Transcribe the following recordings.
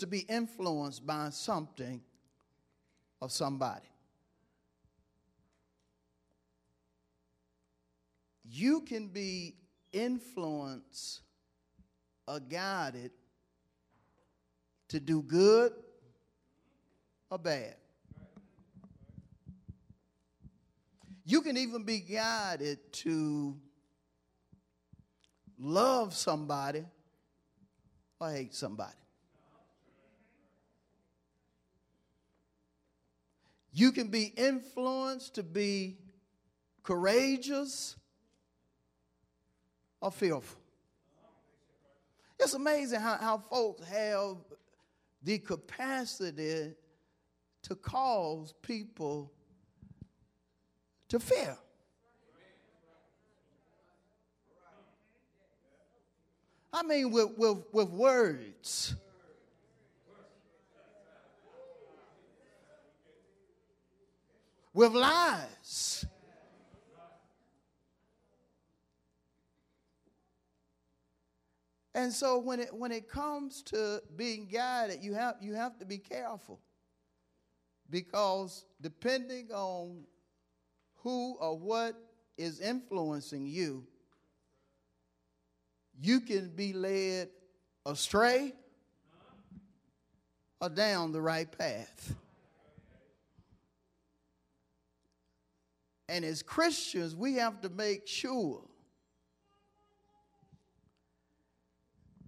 To be influenced by something or somebody. You can be influenced or guided to do good or bad. You can even be guided to love somebody or hate somebody. You can be influenced to be courageous or fearful. It's amazing how, how folks have the capacity to cause people to fear. I mean, with, with, with words. With lies. And so when it when it comes to being guided, you have you have to be careful. Because depending on who or what is influencing you, you can be led astray or down the right path. And as Christians, we have to make sure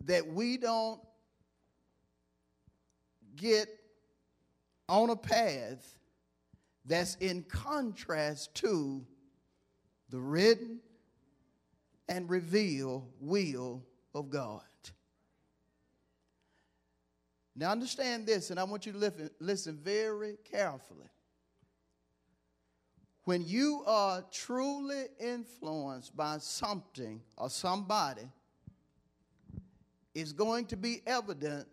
that we don't get on a path that's in contrast to the written and revealed will of God. Now understand this, and I want you to listen, listen very carefully. When you are truly influenced by something or somebody, it's going to be evident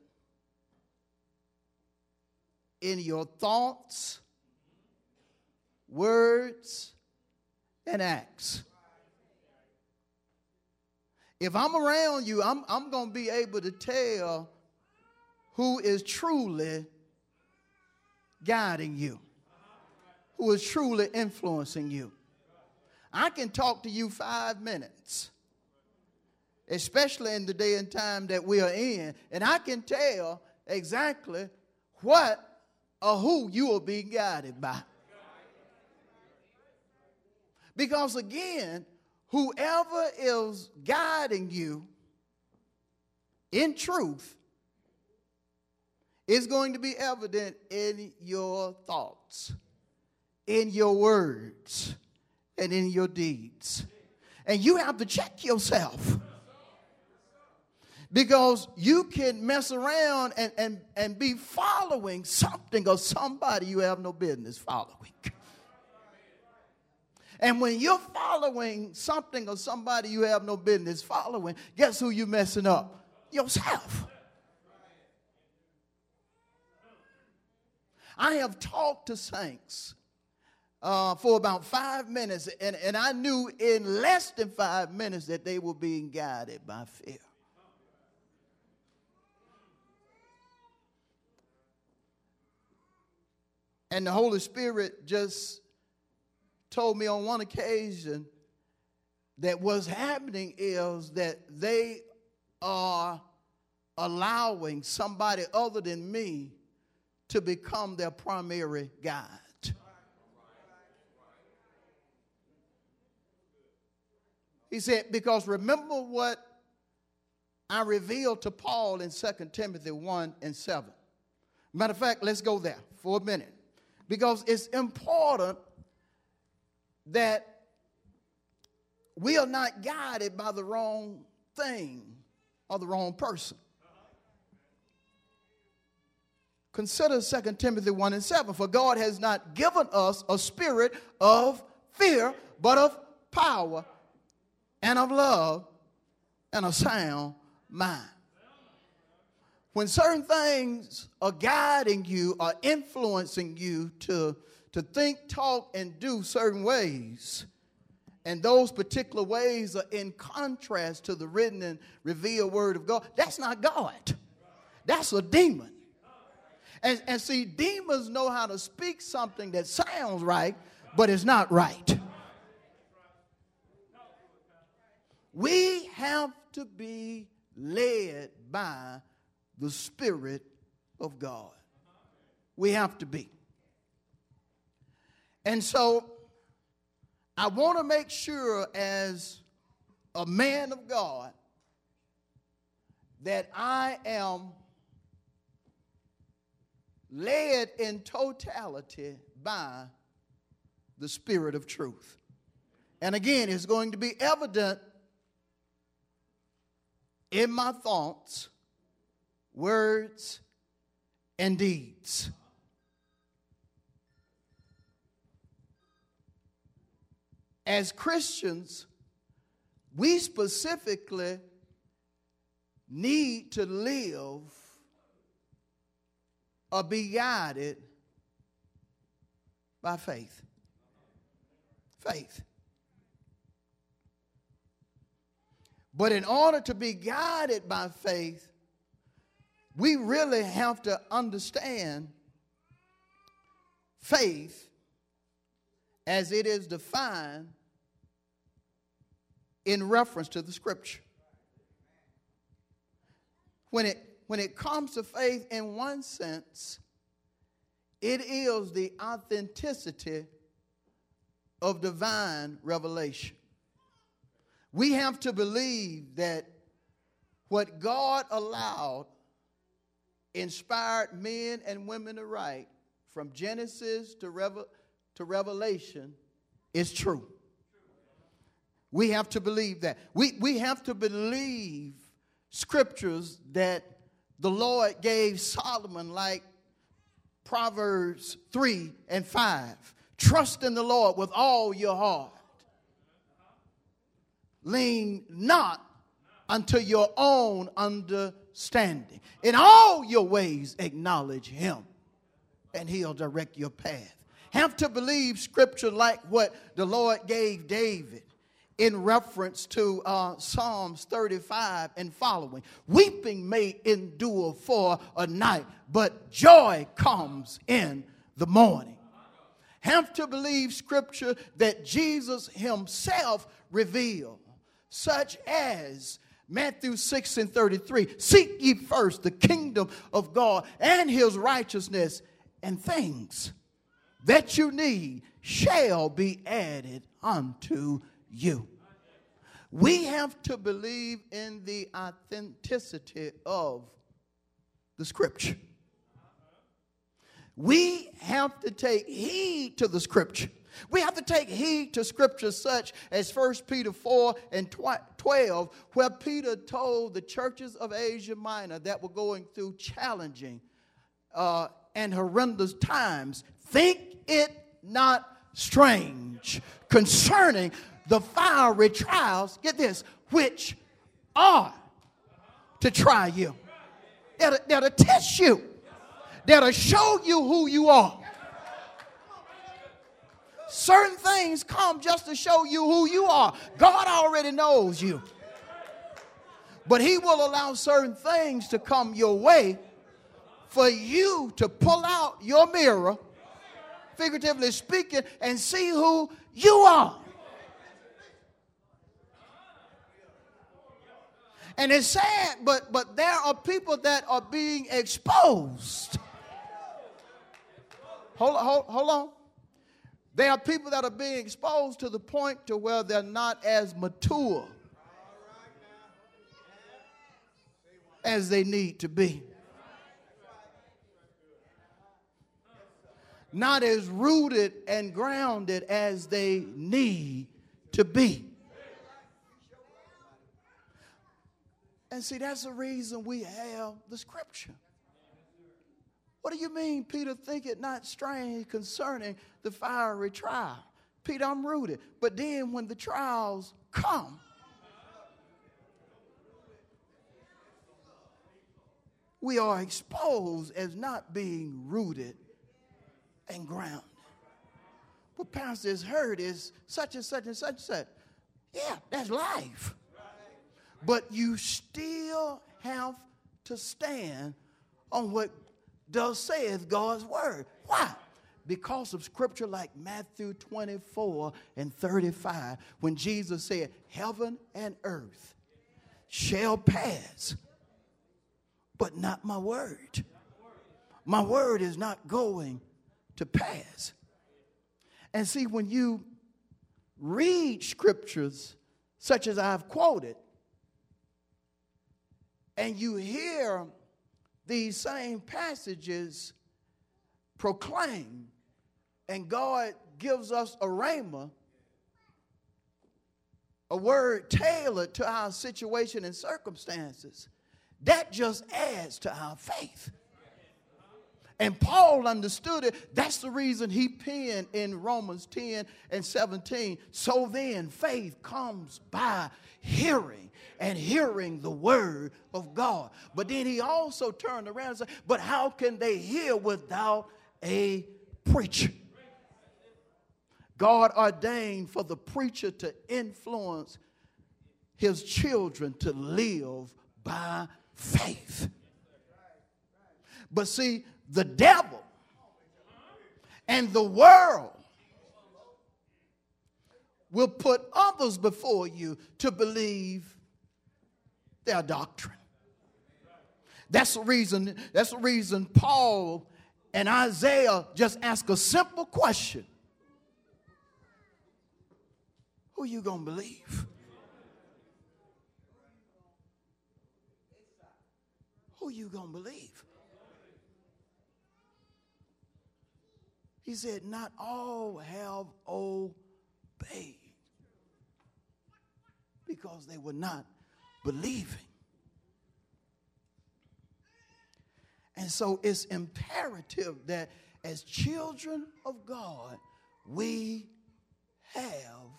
in your thoughts, words, and acts. If I'm around you, I'm, I'm going to be able to tell who is truly guiding you, who is truly influencing you. I can talk to you five minutes, especially in the day and time that we are in, and I can tell exactly what or who you are being guided by. Because again, whoever is guiding you in truth is going to be evident in your thoughts, in your words, and in your deeds. And you have to check yourself. Because you can mess around and, and, and be following something or somebody you have no business following. And when you're following something or somebody you have no business following, guess who you're messing up? Yourself. I have talked to saints uh, for about five minutes, and, and I knew in less than five minutes that they were being guided by fear. And the Holy Spirit just told me on one occasion that what's happening is that they are allowing somebody other than me to become their primary guide. He said, because remember what I revealed to Paul in 2 Timothy 1 and 7. Matter of fact, let's go there for a minute. Because it's important that we are not guided by the wrong thing or the wrong person. Consider 2 Timothy 1 and 7. For God has not given us a spirit of fear, but of power and of love and a sound mind. When certain things are guiding you, are influencing you to, to think, talk, and do certain ways, and those particular ways are in contrast to the written and revealed word of God, that's not God. That's a demon. And, and see, demons know how to speak something that sounds right, but it's not right. We have to be led by the Spirit of God. We have to be. And so I want to make sure, as a man of God, that I am led in totality by the Spirit of truth. And again, it's going to be evident in my thoughts, words, and deeds. As Christians, we specifically need to live or be guided by faith. Faith. But in order to be guided by faith, we really have to understand faith as it is defined in reference to the scripture. When it, when it comes to faith, in one sense, it is the authenticity of divine revelation. We have to believe that what God allowed inspired men and women to write from Genesis to, Revel- to Revelation is true. We have to believe that. We, we have to believe scriptures that the Lord gave Solomon, like Proverbs 3 and 5. Trust in the Lord with all your heart lean not unto your own understanding. In all your ways, acknowledge him, and he'll direct your path. Have to believe scripture like what the Lord gave David in reference to uh, Psalms 35 and following. Weeping may endure for a night, but joy comes in the morning. Have to believe scripture that Jesus himself revealed such as Matthew 6 and 33 Seek ye first the kingdom of God and his righteousness, and things that you need shall be added unto you. We have to believe in the authenticity of the scripture. We have to take heed to the scripture. We have to take heed to scriptures such as 1 Peter 4 and 12, where Peter told the churches of Asia Minor that were going through challenging uh, and horrendous times, think it not strange concerning the fiery trials, get this, which are to try you. That'll, that'll test you. That'll show you who you are. Certain things come just to show you who you are. God already knows you. But He will allow certain things to come your way for you to pull out your mirror, figuratively speaking, and see who you are. And it's sad, but but there are people that are being exposed. Hold hold, hold on. There are people that are being exposed to the point to where they're not as mature as they need to be. Not as rooted and grounded as they need to be. And see, that's the reason we have the scripture. What do you mean, Peter? Think it not strange concerning the fiery trial. Peter, I'm rooted. But then when the trials come, we are exposed as not being rooted and grounded. What pastor has heard is such and such and such and such. Yeah, that's life. But you still have to stand on what does saith God's word. Why? Because of scripture like Matthew 24 and 35, when Jesus said, Heaven and earth shall pass, but not my word. My word is not going to pass. And see, when you read scriptures such as I've quoted, and you hear these same passages proclaim, and God gives us a rhema, a word tailored to our situation and circumstances, that just adds to our faith. And Paul understood it. That's the reason he penned in Romans 10 and 17. So then, faith comes by hearing, and hearing the word of God. But then he also turned around and said, But how can they hear without a preacher? God ordained for the preacher to influence his children to live by faith. But see, the devil and the world will put others before you to believe their doctrine. That's the reason, that's the reason Paul and Isaiah just ask a simple question. Who you gonna believe? Who you gonna believe? He said, Not all have obeyed because they were not believing. And so it's imperative that as children of God, we have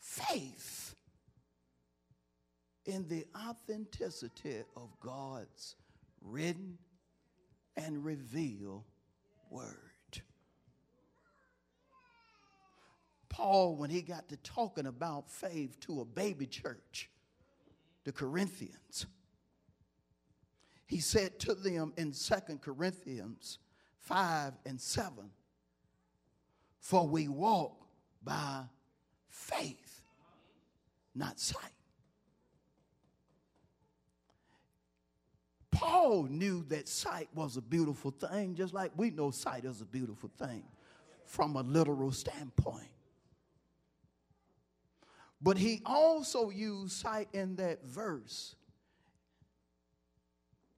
faith in the authenticity of God's written and revealed word. Paul, when he got to talking about faith to a baby church, the Corinthians, he said to them in Second Corinthians 5 and 7 For we walk by faith, not sight. Paul knew that sight was a beautiful thing, just like we know sight is a beautiful thing from a literal standpoint. But he also used sight in that verse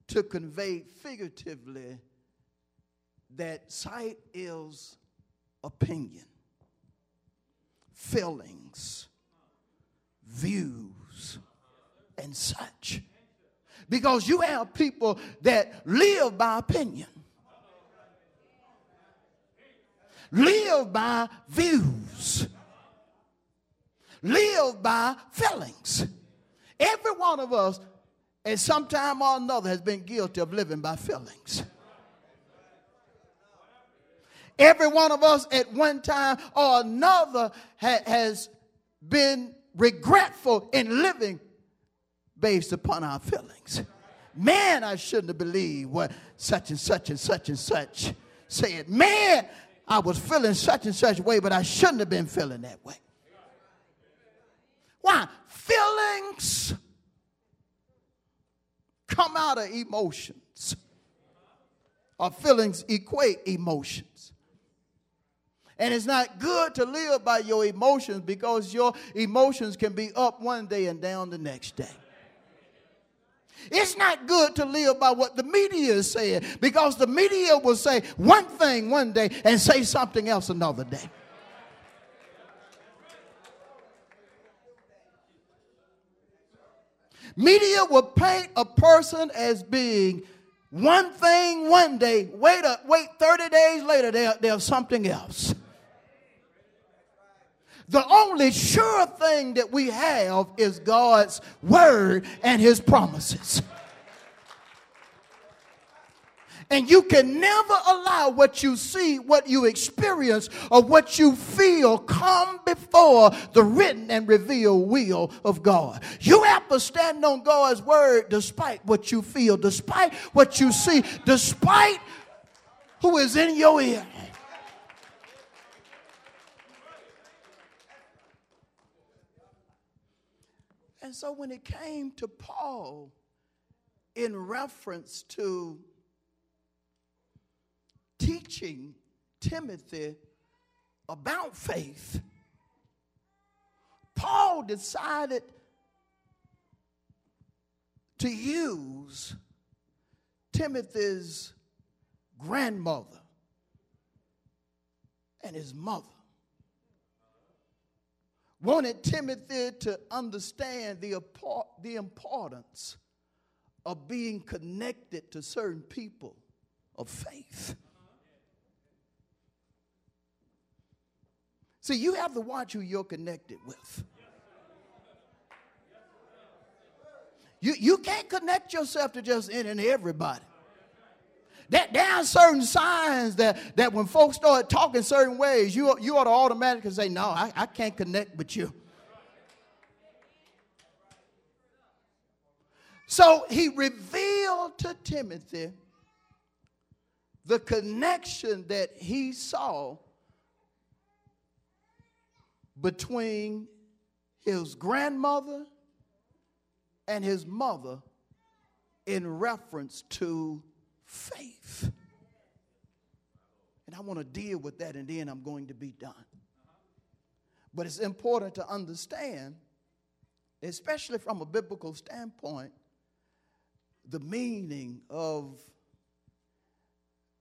to convey figuratively that sight is opinion, feelings, views, and such. Because you have people that live by opinion, live by views live by feelings. Every one of us, at some time or another, has been guilty of living by feelings. Every one of us, at one time or another, ha- has been regretful in living based upon our feelings. Man, I shouldn't have believed what such and such and such and such said. Man, I was feeling such and such way, but I shouldn't have been feeling that way. Why? Feelings come out of emotions, or feelings equate emotions. And it's not good to live by your emotions because your emotions can be up one day and down the next day. It's not good to live by what the media is saying because the media will say one thing one day and say something else another day. Media will paint a person as being one thing one day, wait, a, wait 30 days later, there, there's something else. The only sure thing that we have is God's word and his promises. And you can never allow what you see, what you experience, or what you feel come before the written and revealed will of God. You have to stand on God's word despite what you feel, despite what you see, despite who is in your ear. And so when it came to Paul, in reference to teaching Timothy about faith, Paul decided to use Timothy's grandmother and his mother. Wanted Timothy to understand the, the importance of being connected to certain people of faith. See, you have to watch who you're connected with. You, you can't connect yourself to just any and everybody. That, there are certain signs that, that when folks start talking certain ways, you, you ought to automatically say, No, I, I can't connect with you. So he revealed to Timothy the connection that he saw between his grandmother and his mother in reference to faith. And I want to deal with that and then I'm going to be done. But it's important to understand, especially from a biblical standpoint, the meaning of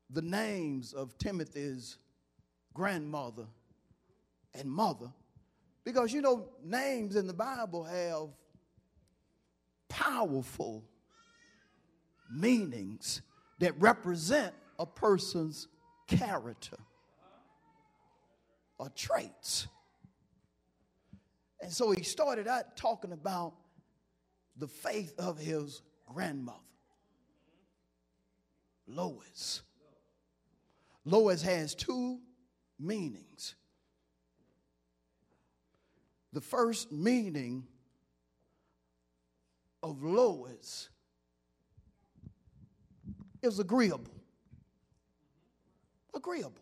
the names of Timothy's grandmother and mother because you know, names in the Bible have powerful meanings that represent a person's character or traits. And so he started out talking about the faith of his grandmother, Lois. Lois has two meanings the first meaning of Lois is agreeable. Agreeable.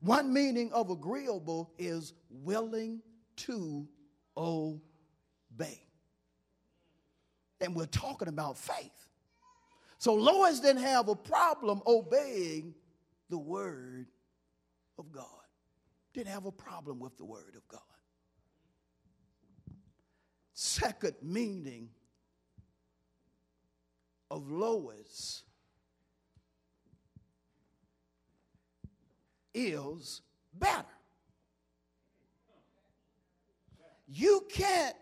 One meaning of agreeable is willing to obey. And we're talking about faith. So Lois didn't have a problem obeying the word of God. Didn't have a problem with the word of God second meaning of Lois is better. You can't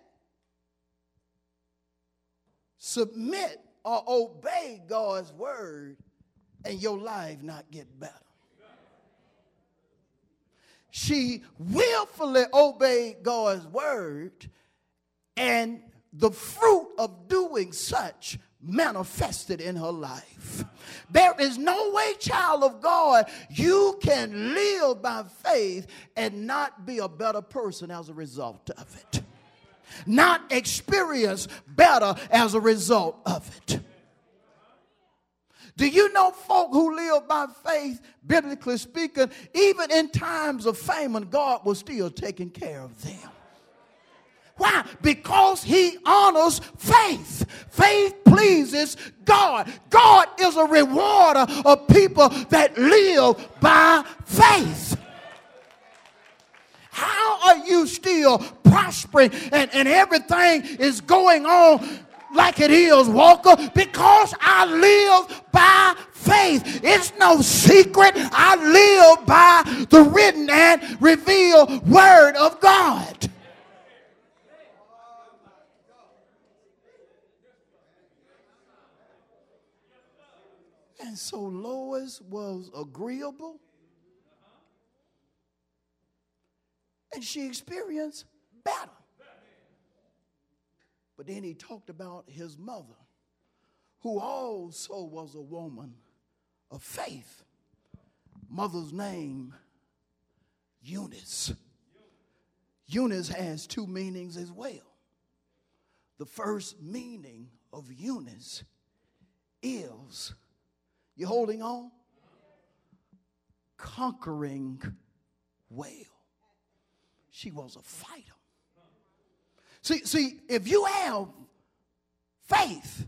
submit or obey God's word and your life not get better. She willfully obeyed God's word and the fruit of doing such manifested in her life. There is no way, child of God, you can live by faith and not be a better person as a result of it. Not experience better as a result of it. Do you know folk who live by faith, biblically speaking, even in times of famine, God was still taking care of them? Why? Because he honors faith. Faith pleases God. God is a rewarder of people that live by faith. How are you still prospering and, and everything is going on like it is, Walker? Because I live by faith. It's no secret. I live by the written and revealed word of God. And so Lois was agreeable. And she experienced battle. But then he talked about his mother, who also was a woman of faith. Mother's name, Eunice. Eunice has two meanings as well. The first meaning of Eunice is, you holding on? Conquering well. She was a fighter. See, see, if you have faith,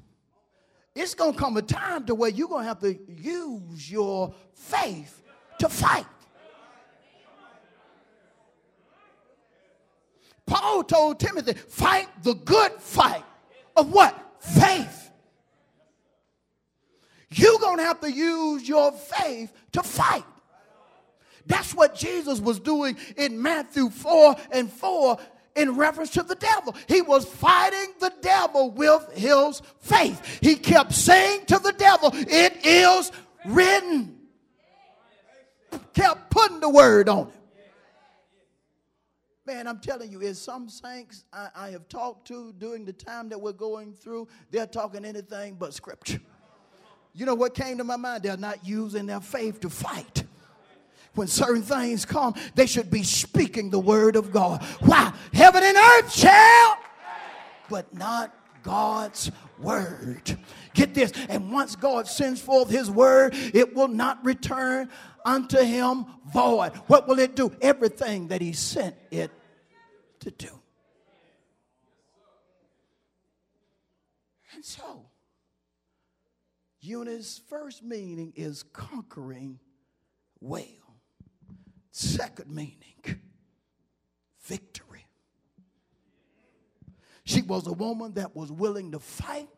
it's to come a time to where you're to have to use your faith to fight. Paul told Timothy, fight the good fight of what? Faith. You're going to have to use your faith to fight. That's what Jesus was doing in Matthew 4 and 4 in reference to the devil. He was fighting the devil with his faith. He kept saying to the devil, It is written. Kept putting the word on him. Man, I'm telling you, is some saints I, I, have talked to during the time that we're going through, they're talking anything but scripture. You know what came to my mind? They're not using their faith to fight. When certain things come, they should be speaking the word of God. Why? Heaven and earth shall, but not God's word. Get this. And once God sends forth his word, it will not return unto him void. What will it do? Everything that he sent it to do. And so, Eunice's first meaning is conquering well. Second meaning, victory. She was a woman that was willing to fight.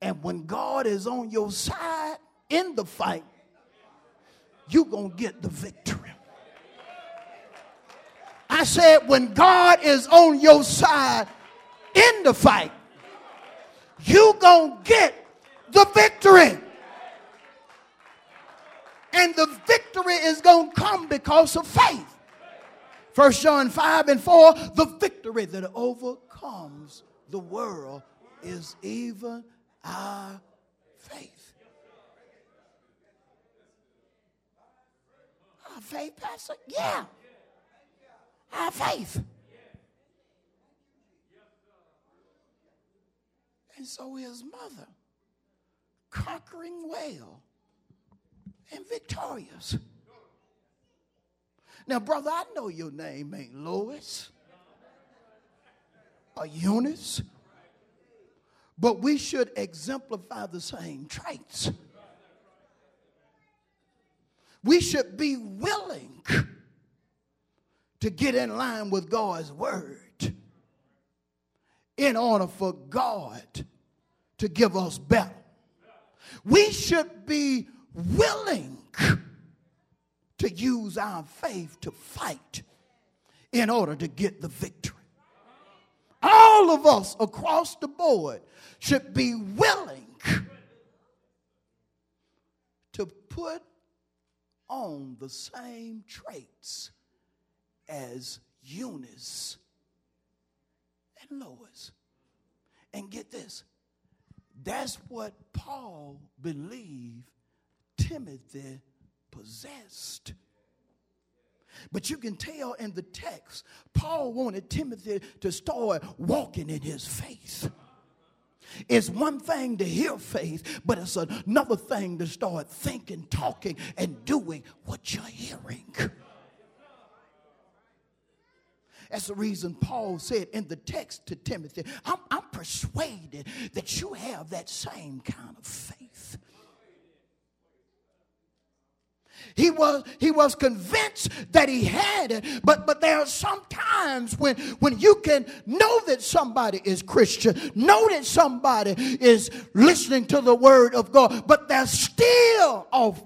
And when God is on your side in the fight, you're going to get the victory. I said, when God is on your side in the fight, you're going to get the victory. And the victory is going to come because of faith. First John 5 and 4 the victory that overcomes the world is even our faith. Our faith, Pastor? Yeah. Our faith. And so his mother, conquering well and victorious. Now, brother, I know your name ain't Lois or Eunice, but we should exemplify the same traits. We should be willing to get in line with God's word in order for God to give us better. We should be willing to use our faith to fight in order to get the victory. All of us across the board should be willing to put on the same traits as Eunice and Lois. And get this that's what Paul believed Timothy possessed. But you can tell in the text, Paul wanted Timothy to start walking in his faith. It's one thing to hear faith, but it's another thing to start thinking, talking, and doing what you're hearing. That's the reason Paul said in the text to Timothy, I'm, I'm persuaded that you have that same kind of faith. He was, he was convinced that he had it, but, but there are some times when, when you can know that somebody is Christian, know that somebody is listening to the word of God, but they're still off.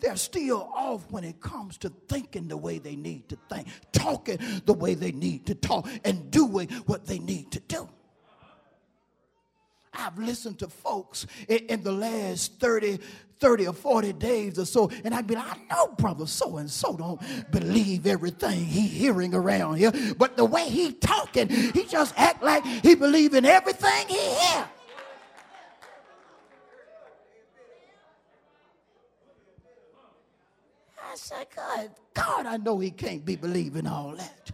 They're still off when it comes to thinking the way they need to think, talking the way they need to talk, and doing what they need to do. I've listened to folks in, the last 30, 30 or 40 days or so, and I'd be like, I know brother so and so don't believe everything he hearing around here, but the way he talking, he just act like he believe in everything he hear. I said, God, God, I know he can't be believing all that.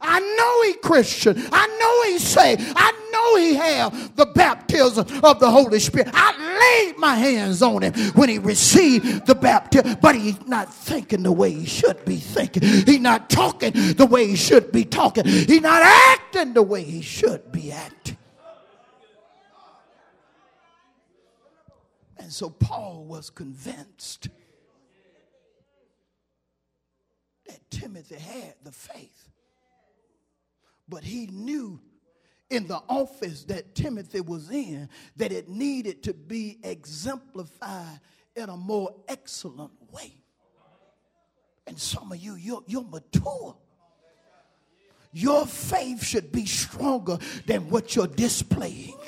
I know he Christian. I know he saved. I know he have the baptism of the Holy Spirit. I laid my hands on him when he received the baptism, but he's not thinking the way he should be thinking. He's not talking the way he should be talking. He's not acting the way he should be acting. And so Paul was convinced that Timothy had the faith but he knew in the office that Timothy was in that it needed to be exemplified in a more excellent way. And some of you, you're, you're mature. Your faith should be stronger than what you're displaying.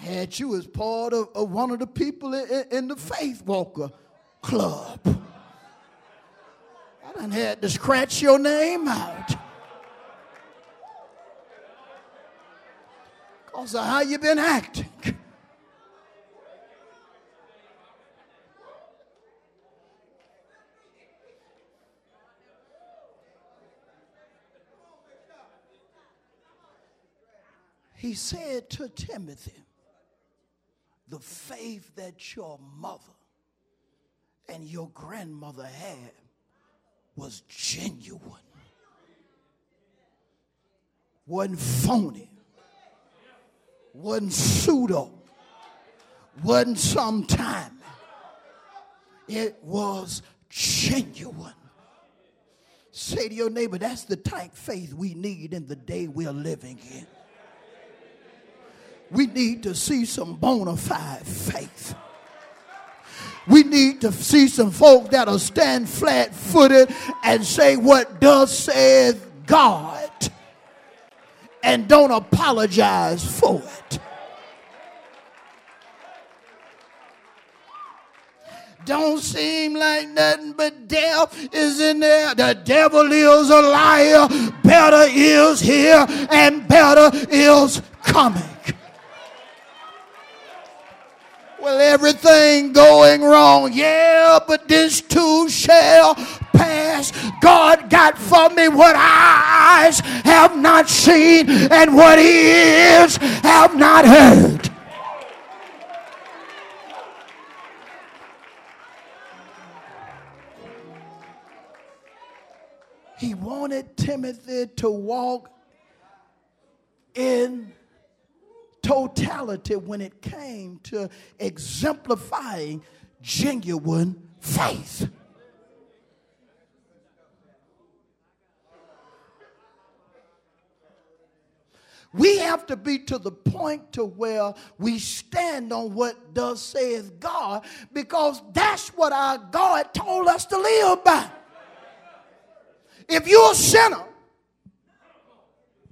Had you as part of, of one of the people in, in, the Faith Walker Club. I done had to scratch your name out. Because of how you been acting. He said to Timothy, the faith that your mother and your grandmother had was genuine, wasn't phony, wasn't pseudo, wasn't sometime. It was genuine. Say to your neighbor, that's the type faith we need in the day we're living in we need to see some bona fide faith. We need to see some folk that'll stand flat footed and say, What does saith God? And don't apologize for it. Don't seem like nothing but death is in there. The devil is a liar. Better is here and better is coming. Well, everything going wrong. Yeah, but this too shall pass. God got for me what eyes have not seen and what ears have not heard. He wanted Timothy to walk in totality when it came to exemplifying genuine faith. We have to be to the point to where we stand on what does saith God because that's what our God told us to live by. If you're a sinner,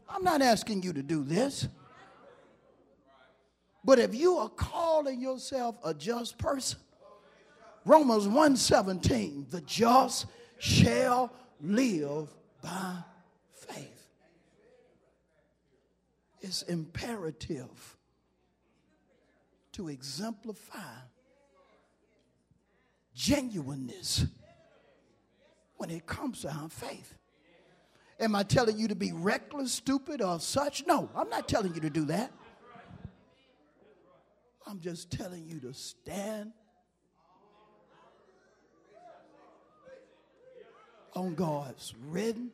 I'm not asking you to do this. But if you are calling yourself a just person, Romans 1:17, the just shall live by faith. It's imperative to exemplify genuineness when it comes to our faith. Am I telling you to be reckless, stupid, or such? No, I'm not telling you to do that. I'm just telling you to stand on God's written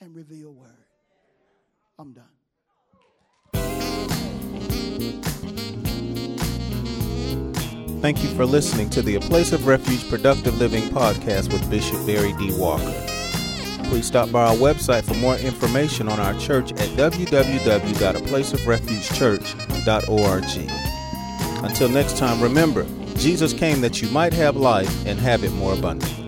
and revealed word. I'm done. Thank you for listening to the A Place of Refuge Productive Living podcast with Bishop Barry D. Walker. Please stop by our website for more information on our church at www.aplaceofrefugechurch.org. Until next time, remember, Jesus came that you might have life and have it more abundantly.